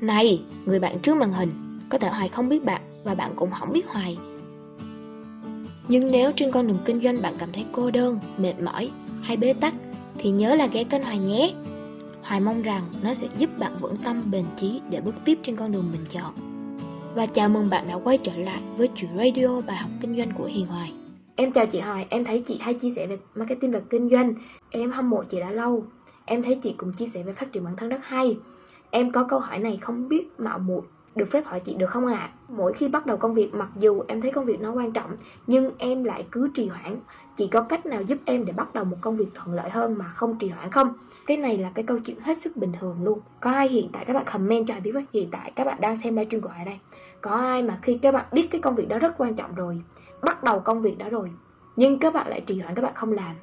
Này, người bạn trước màn hình, có thể Hoài không biết bạn và bạn cũng không biết Hoài. Nhưng nếu trên con đường kinh doanh bạn cảm thấy cô đơn, mệt mỏi hay bế tắc thì nhớ là ghé kênh Hoài nhé. Hoài mong rằng nó sẽ giúp bạn vững tâm bền chí để bước tiếp trên con đường mình chọn. Và chào mừng bạn đã quay trở lại với chuyện radio bài học kinh doanh của Hiền Hoài. Em chào chị Hoài, em thấy chị hay chia sẻ về marketing và kinh doanh. Em hâm mộ chị đã lâu. Em thấy chị cùng chia sẻ về phát triển bản thân rất hay. Em có câu hỏi này không biết mạo muội được phép hỏi chị được không ạ? À? Mỗi khi bắt đầu công việc mặc dù em thấy công việc nó quan trọng nhưng em lại cứ trì hoãn. Chị có cách nào giúp em để bắt đầu một công việc thuận lợi hơn mà không trì hoãn không? Cái này là cái câu chuyện hết sức bình thường luôn. Có ai hiện tại các bạn comment cho ai biết với? Hiện tại các bạn đang xem livestream của ai đây? Có ai mà khi các bạn biết cái công việc đó rất quan trọng rồi, bắt đầu công việc đó rồi, nhưng các bạn lại trì hoãn các bạn không làm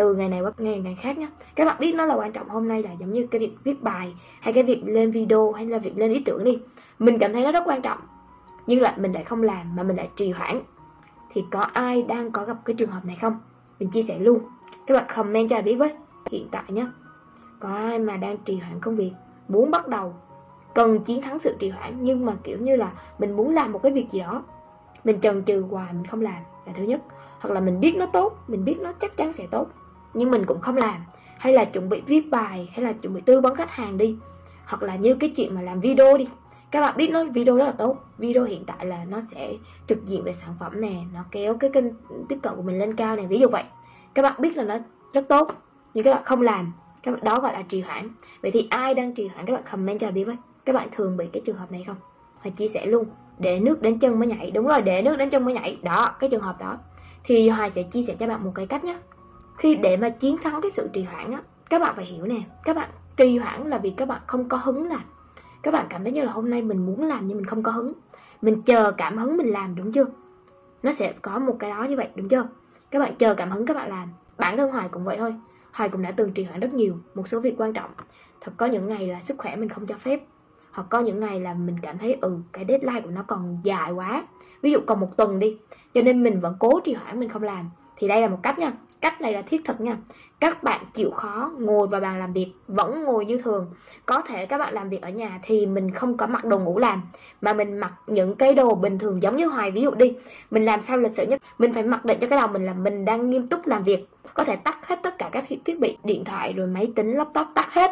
từ ngày này qua ngày ngày khác nhé các bạn biết nó là quan trọng hôm nay là giống như cái việc viết bài hay cái việc lên video hay là việc lên ý tưởng đi. Mình cảm thấy nó rất quan trọng, nhưng lại mình lại không làm mà mình lại trì hoãn. Thì có ai đang có gặp cái trường hợp này không? Mình chia sẻ luôn. Các bạn comment cho biết với. Hiện tại nhé có ai mà đang trì hoãn công việc, muốn bắt đầu, cần chiến thắng sự trì hoãn nhưng mà, kiểu như là, mình muốn làm một cái việc gì đó, mình chần chừ hoài, mình không làm là thứ nhất. Hoặc là mình biết nó tốt, mình biết nó chắc chắn sẽ tốt nhưng mình cũng không làm. Hay là chuẩn bị viết bài, hay là chuẩn bị tư vấn khách hàng đi. Hoặc là như cái chuyện mà làm video đi. Các bạn biết nó video rất là tốt. Video hiện tại là nó sẽ trực diện về sản phẩm nè, nó kéo cái kênh tiếp cận của mình lên cao nè, ví dụ vậy. Các bạn biết là nó rất tốt, nhưng các bạn không làm, các bạn đó gọi là trì hoãn. Vậy thì ai đang trì hoãn? Các bạn comment cho biết với. Các bạn thường bị cái trường hợp này không? Phải chia sẻ luôn. Để nước đến chân mới nhảy. Đúng rồi, để nước đến chân mới nhảy. Đó, cái trường hợp đó. Thì hoài sẽ chia sẻ cho bạn một cái cách nhé khi để mà chiến thắng cái sự trì hoãn á, các bạn phải hiểu nè, các bạn trì hoãn là vì các bạn không có hứng làm. Các bạn cảm thấy như là hôm nay mình muốn làm nhưng mình không có hứng. Mình chờ cảm hứng mình làm, đúng chưa? Nó sẽ có một cái đó như vậy, đúng chưa? Các bạn chờ cảm hứng các bạn làm. Bản thân hoài cũng vậy thôi. Hoài cũng đã từng trì hoãn rất nhiều, một số việc quan trọng. Thật có những ngày là sức khỏe mình không cho phép. Hoặc có những ngày là mình cảm thấy ừ cái deadline của nó còn dài quá. Ví dụ còn một tuần đi, cho nên mình vẫn cố trì hoãn mình không làm. Thì đây là một cách nha cách này là thiết thực nha. Các bạn chịu khó ngồi vào bàn làm việc, vẫn ngồi như thường. Có thể các bạn làm việc ở nhà thì mình không có mặc đồ ngủ làm, mà mình mặc những cái đồ bình thường giống như hoài. Ví dụ đi, mình làm sao lịch sự nhất? Mình phải mặc định cho cái đầu mình là mình đang nghiêm túc làm việc. Có thể tắt hết tất cả các thiết bị, điện thoại rồi máy tính, laptop, tắt hết.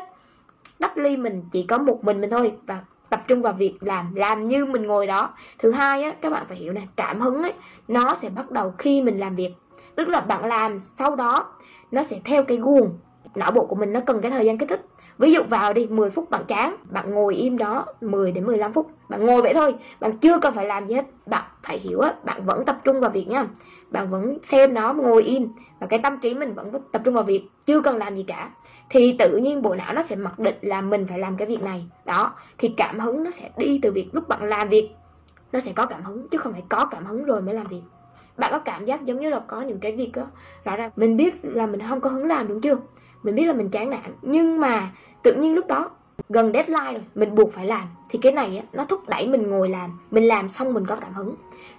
Đắp ly mình chỉ có một mình mình thôi và tập trung vào việc làm làm như mình ngồi đó. Thứ hai á, các bạn phải hiểu này, cảm hứng ấy, nó sẽ bắt đầu khi mình làm việc. Tức là bạn làm sau đó, nó sẽ theo cái guồng. Não bộ của mình nó cần cái thời gian kích thích ví dụ vào đi 10 phút bạn chán, bạn ngồi im đó 10 đến 15 phút. Bạn ngồi vậy thôi, bạn chưa cần phải làm gì hết. Bạn phải hiểu á, bạn vẫn tập trung vào việc nha. Bạn vẫn xem nó, ngồi im, và cái tâm trí mình vẫn tập trung vào việc, chưa cần làm gì cả. Thì tự nhiên bộ não nó sẽ mặc định là mình phải làm cái việc này. Đó, thì cảm hứng nó sẽ đi từ việc lúc bạn làm việc, nó sẽ có cảm hứng, chứ không phải có cảm hứng rồi mới làm việc. Bạn có cảm giác giống như là có những cái việc đó rõ ràng mình biết là mình không có hứng làm, đúng chưa? Mình biết là mình chán nản, nhưng mà tự nhiên lúc đó gần deadline rồi mình buộc phải làm. Thì cái này á, nó thúc đẩy mình ngồi làm. Mình làm xong mình có cảm hứng.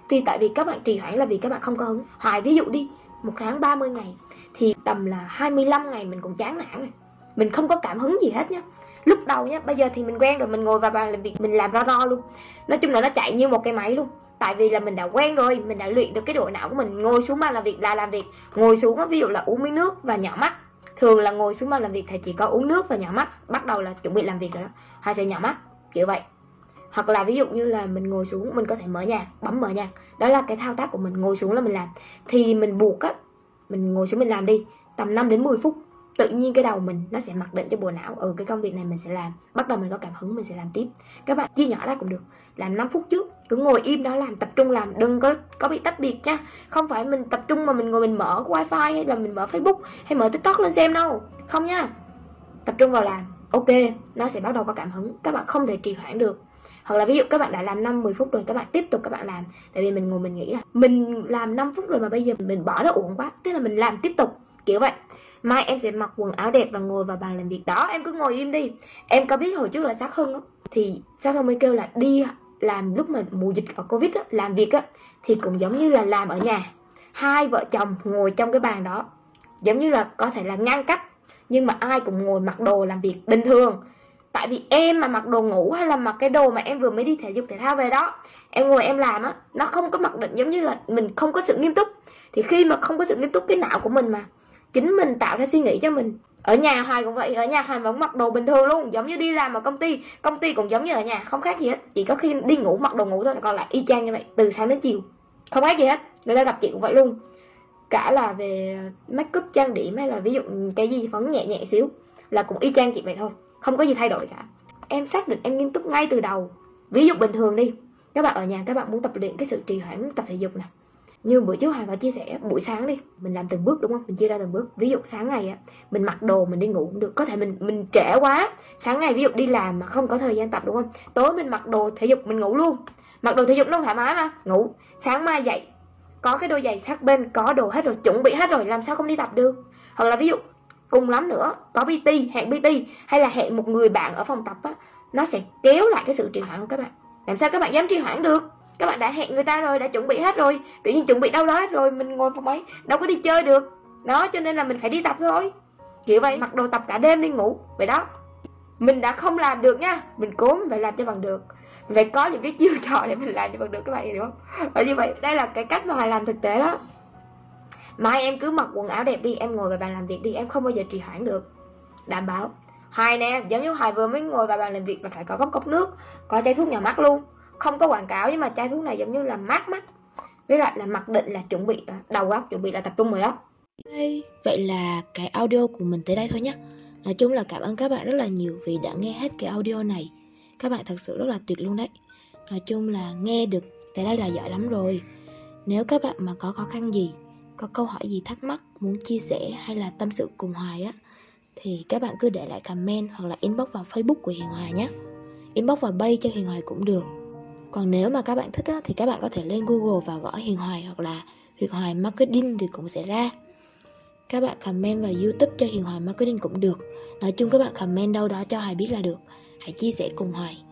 Thì tại vì các bạn trì hoãn là vì các bạn không có hứng. Hoài ví dụ đi một tháng 30 ngày thì tầm là 25 ngày mình cũng chán nản rồi. Mình không có cảm hứng gì hết nhá. Lúc đầu nhá bây giờ thì mình quen rồi mình ngồi vào bàn làm việc mình làm ro ro luôn. Nói chung là nó chạy như một cái máy luôn. Tại vì là mình đã quen rồi mình đã luyện được cái độ não của mình. Ngồi xuống bàn làm việc là làm việc. Ngồi xuống ví dụ là uống miếng nước và nhỏ mắt thường là ngồi xuống bàn làm việc thì chỉ có uống nước và nhỏ mắt, bắt đầu là chuẩn bị làm việc rồi đó. Hay sẽ nhỏ mắt, kiểu vậy. Hoặc là ví dụ như là mình ngồi xuống, mình có thể mở nhạc, bấm mở nhạc. Đó là cái thao tác của mình, ngồi xuống là mình làm. Thì mình buộc á, mình ngồi xuống mình làm đi, tầm 5 đến 10 phút tự nhiên cái đầu mình nó sẽ mặc định cho bộ não. Ừ cái công việc này mình sẽ làm. Bắt đầu mình có cảm hứng, mình sẽ làm tiếp. Các bạn chia nhỏ ra cũng được. Làm 5 phút trước. Cứ ngồi im đó làm, tập trung làm. Đừng có có bị tách biệt nha. Không phải mình tập trung mà mình ngồi mình mở wifi hay là mình mở facebook hay mở tiktok lên xem đâu. Không nha. Tập trung vào làm. Ok, nó sẽ bắt đầu có cảm hứng. Các bạn không thể trì hoãn được. Hoặc là ví dụ các bạn đã làm 5 10 phút rồi, các bạn tiếp tục các bạn làm. Tại vì mình ngồi mình nghĩ là mình làm 5 phút rồi mà bây giờ mình bỏ nó uổng quá. Tức là mình làm tiếp tục. Kiểu vậy mai em sẽ mặc quần áo đẹp và ngồi vào bàn làm việc đó. Em cứ ngồi im đi. Em có biết hồi trước là sát hưng thì sát hưng mới kêu là đi làm lúc mà mùa dịch ở covid á, làm việc á thì cũng giống như là làm ở nhà. Hai vợ chồng ngồi trong cái bàn đó giống như là có thể là ngăn cách nhưng mà ai cũng ngồi mặc đồ làm việc bình thường. Tại vì em mà mặc đồ ngủ hay là mặc cái đồ mà em vừa mới đi thể dục thể thao về đó em ngồi em làm á nó không có mặc định giống như là mình không có sự nghiêm túc. Thì khi mà không có sự nghiêm túc cái não của mình mà chính mình tạo ra suy nghĩ cho mình. Ở nhà hoài cũng vậy, ở nhà hoài vẫn mặc đồ bình thường luôn. Giống như đi làm ở công ty công ty cũng giống như ở nhà, không khác gì hết. Chỉ có khi đi ngủ mặc đồ ngủ thôi, còn lại y chang như vậy, từ sáng đến chiều. Không khác gì hết, người ta gặp chị cũng vậy luôn. Cả là về make up, trang điểm hay là ví dụ cái gì phấn nhẹ nhẹ xíu, là cũng y chang chị vậy thôi. Không có gì thay đổi cả. Em xác định em nghiêm túc ngay từ đầu. Ví dụ bình thường đi, các bạn ở nhà các bạn muốn tập luyện cái sự trì hoãn, tập thể dục nè như bữa trước Hoàng có chia sẻ, buổi sáng đi, mình làm từng bước đúng không? Mình chia ra từng bước. Ví dụ sáng ngày á, mình mặc đồ mình đi ngủ cũng được. Có thể mình mình trễ quá. Sáng ngày ví dụ đi làm mà không có thời gian tập đúng không? Tối mình mặc đồ thể dục mình ngủ luôn. Mặc đồ thể dục nó thoải mái mà, ngủ. Sáng mai dậy, có cái đôi giày sát bên, có đồ hết rồi, chuẩn bị hết rồi, làm sao không đi tập được? Hoặc là ví dụ, cùng lắm nữa, có PT, hẹn PT, hay là hẹn một người bạn ở phòng tập á, nó sẽ kéo lại cái sự trì hoãn của các bạn. Làm sao các bạn dám trì hoãn được? Các bạn đã hẹn người ta rồi, đã chuẩn bị hết rồi. Tự nhiên chuẩn bị đâu đó hết rồi, mình ngồi phòng ấy, đâu có đi chơi được. Đó, cho nên là mình phải đi tập thôi. Kiểu vậy, mặc đồ tập cả đêm đi ngủ. Vậy đó. Mình đã không làm được nha. Mình cố mình phải làm cho bằng được. Mình phải có những cái chiêu trò để mình làm cho bằng được các bạn hiểu không? Và như vậy, đây là cái cách mà làm thực tế đó. Mai em cứ mặc quần áo đẹp đi, em ngồi vào bàn làm việc đi, em không bao giờ trì hoãn được. Đảm bảo. Hai nè, giống như hoài vừa mới ngồi vào bàn làm việc và phải có cốc cốc nước, có chai thuốc nhỏ mắt luôn không có quảng cáo nhưng mà chai thuốc này giống như là mát mắt. Với lại là mặc định là chuẩn bị à, đầu óc chuẩn bị là tập trung rồi đó. Vậy là cái audio của mình tới đây thôi nhé nói chung là cảm ơn các bạn rất là nhiều vì đã nghe hết cái audio này. Các bạn thật sự rất là tuyệt luôn đấy. Nói chung là nghe được tới đây là giỏi lắm rồi. Nếu các bạn mà có khó khăn gì, có câu hỏi gì thắc mắc, muốn chia sẻ hay là tâm sự cùng hoài á, thì các bạn cứ để lại comment hoặc là inbox vào facebook của hiền hòa nhé inbox vào bay cho hiền hoài cũng được còn nếu mà các bạn thích á, thì các bạn có thể lên google và gõ hiền hoài hoặc là hiền hoài marketing thì cũng sẽ ra. Các bạn comment vào youtube cho hiền hoài marketing cũng được. Nói chung các bạn comment đâu đó cho hoài biết là được. Hãy chia sẻ cùng hoài.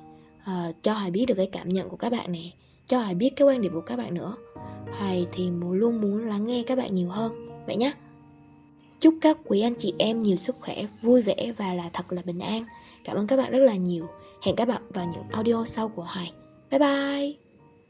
À, cho hoài biết được cái cảm nhận của các bạn nè. Cho hoài biết cái quan điểm của các bạn nữa. Hoài thì luôn muốn lắng nghe các bạn nhiều hơn. Vậy nhé chúc các quý anh chị em nhiều sức khỏe vui vẻ và là thật là bình an. Cảm ơn các bạn rất là nhiều. Hẹn các bạn vào những audio sau của hoài. 拜拜。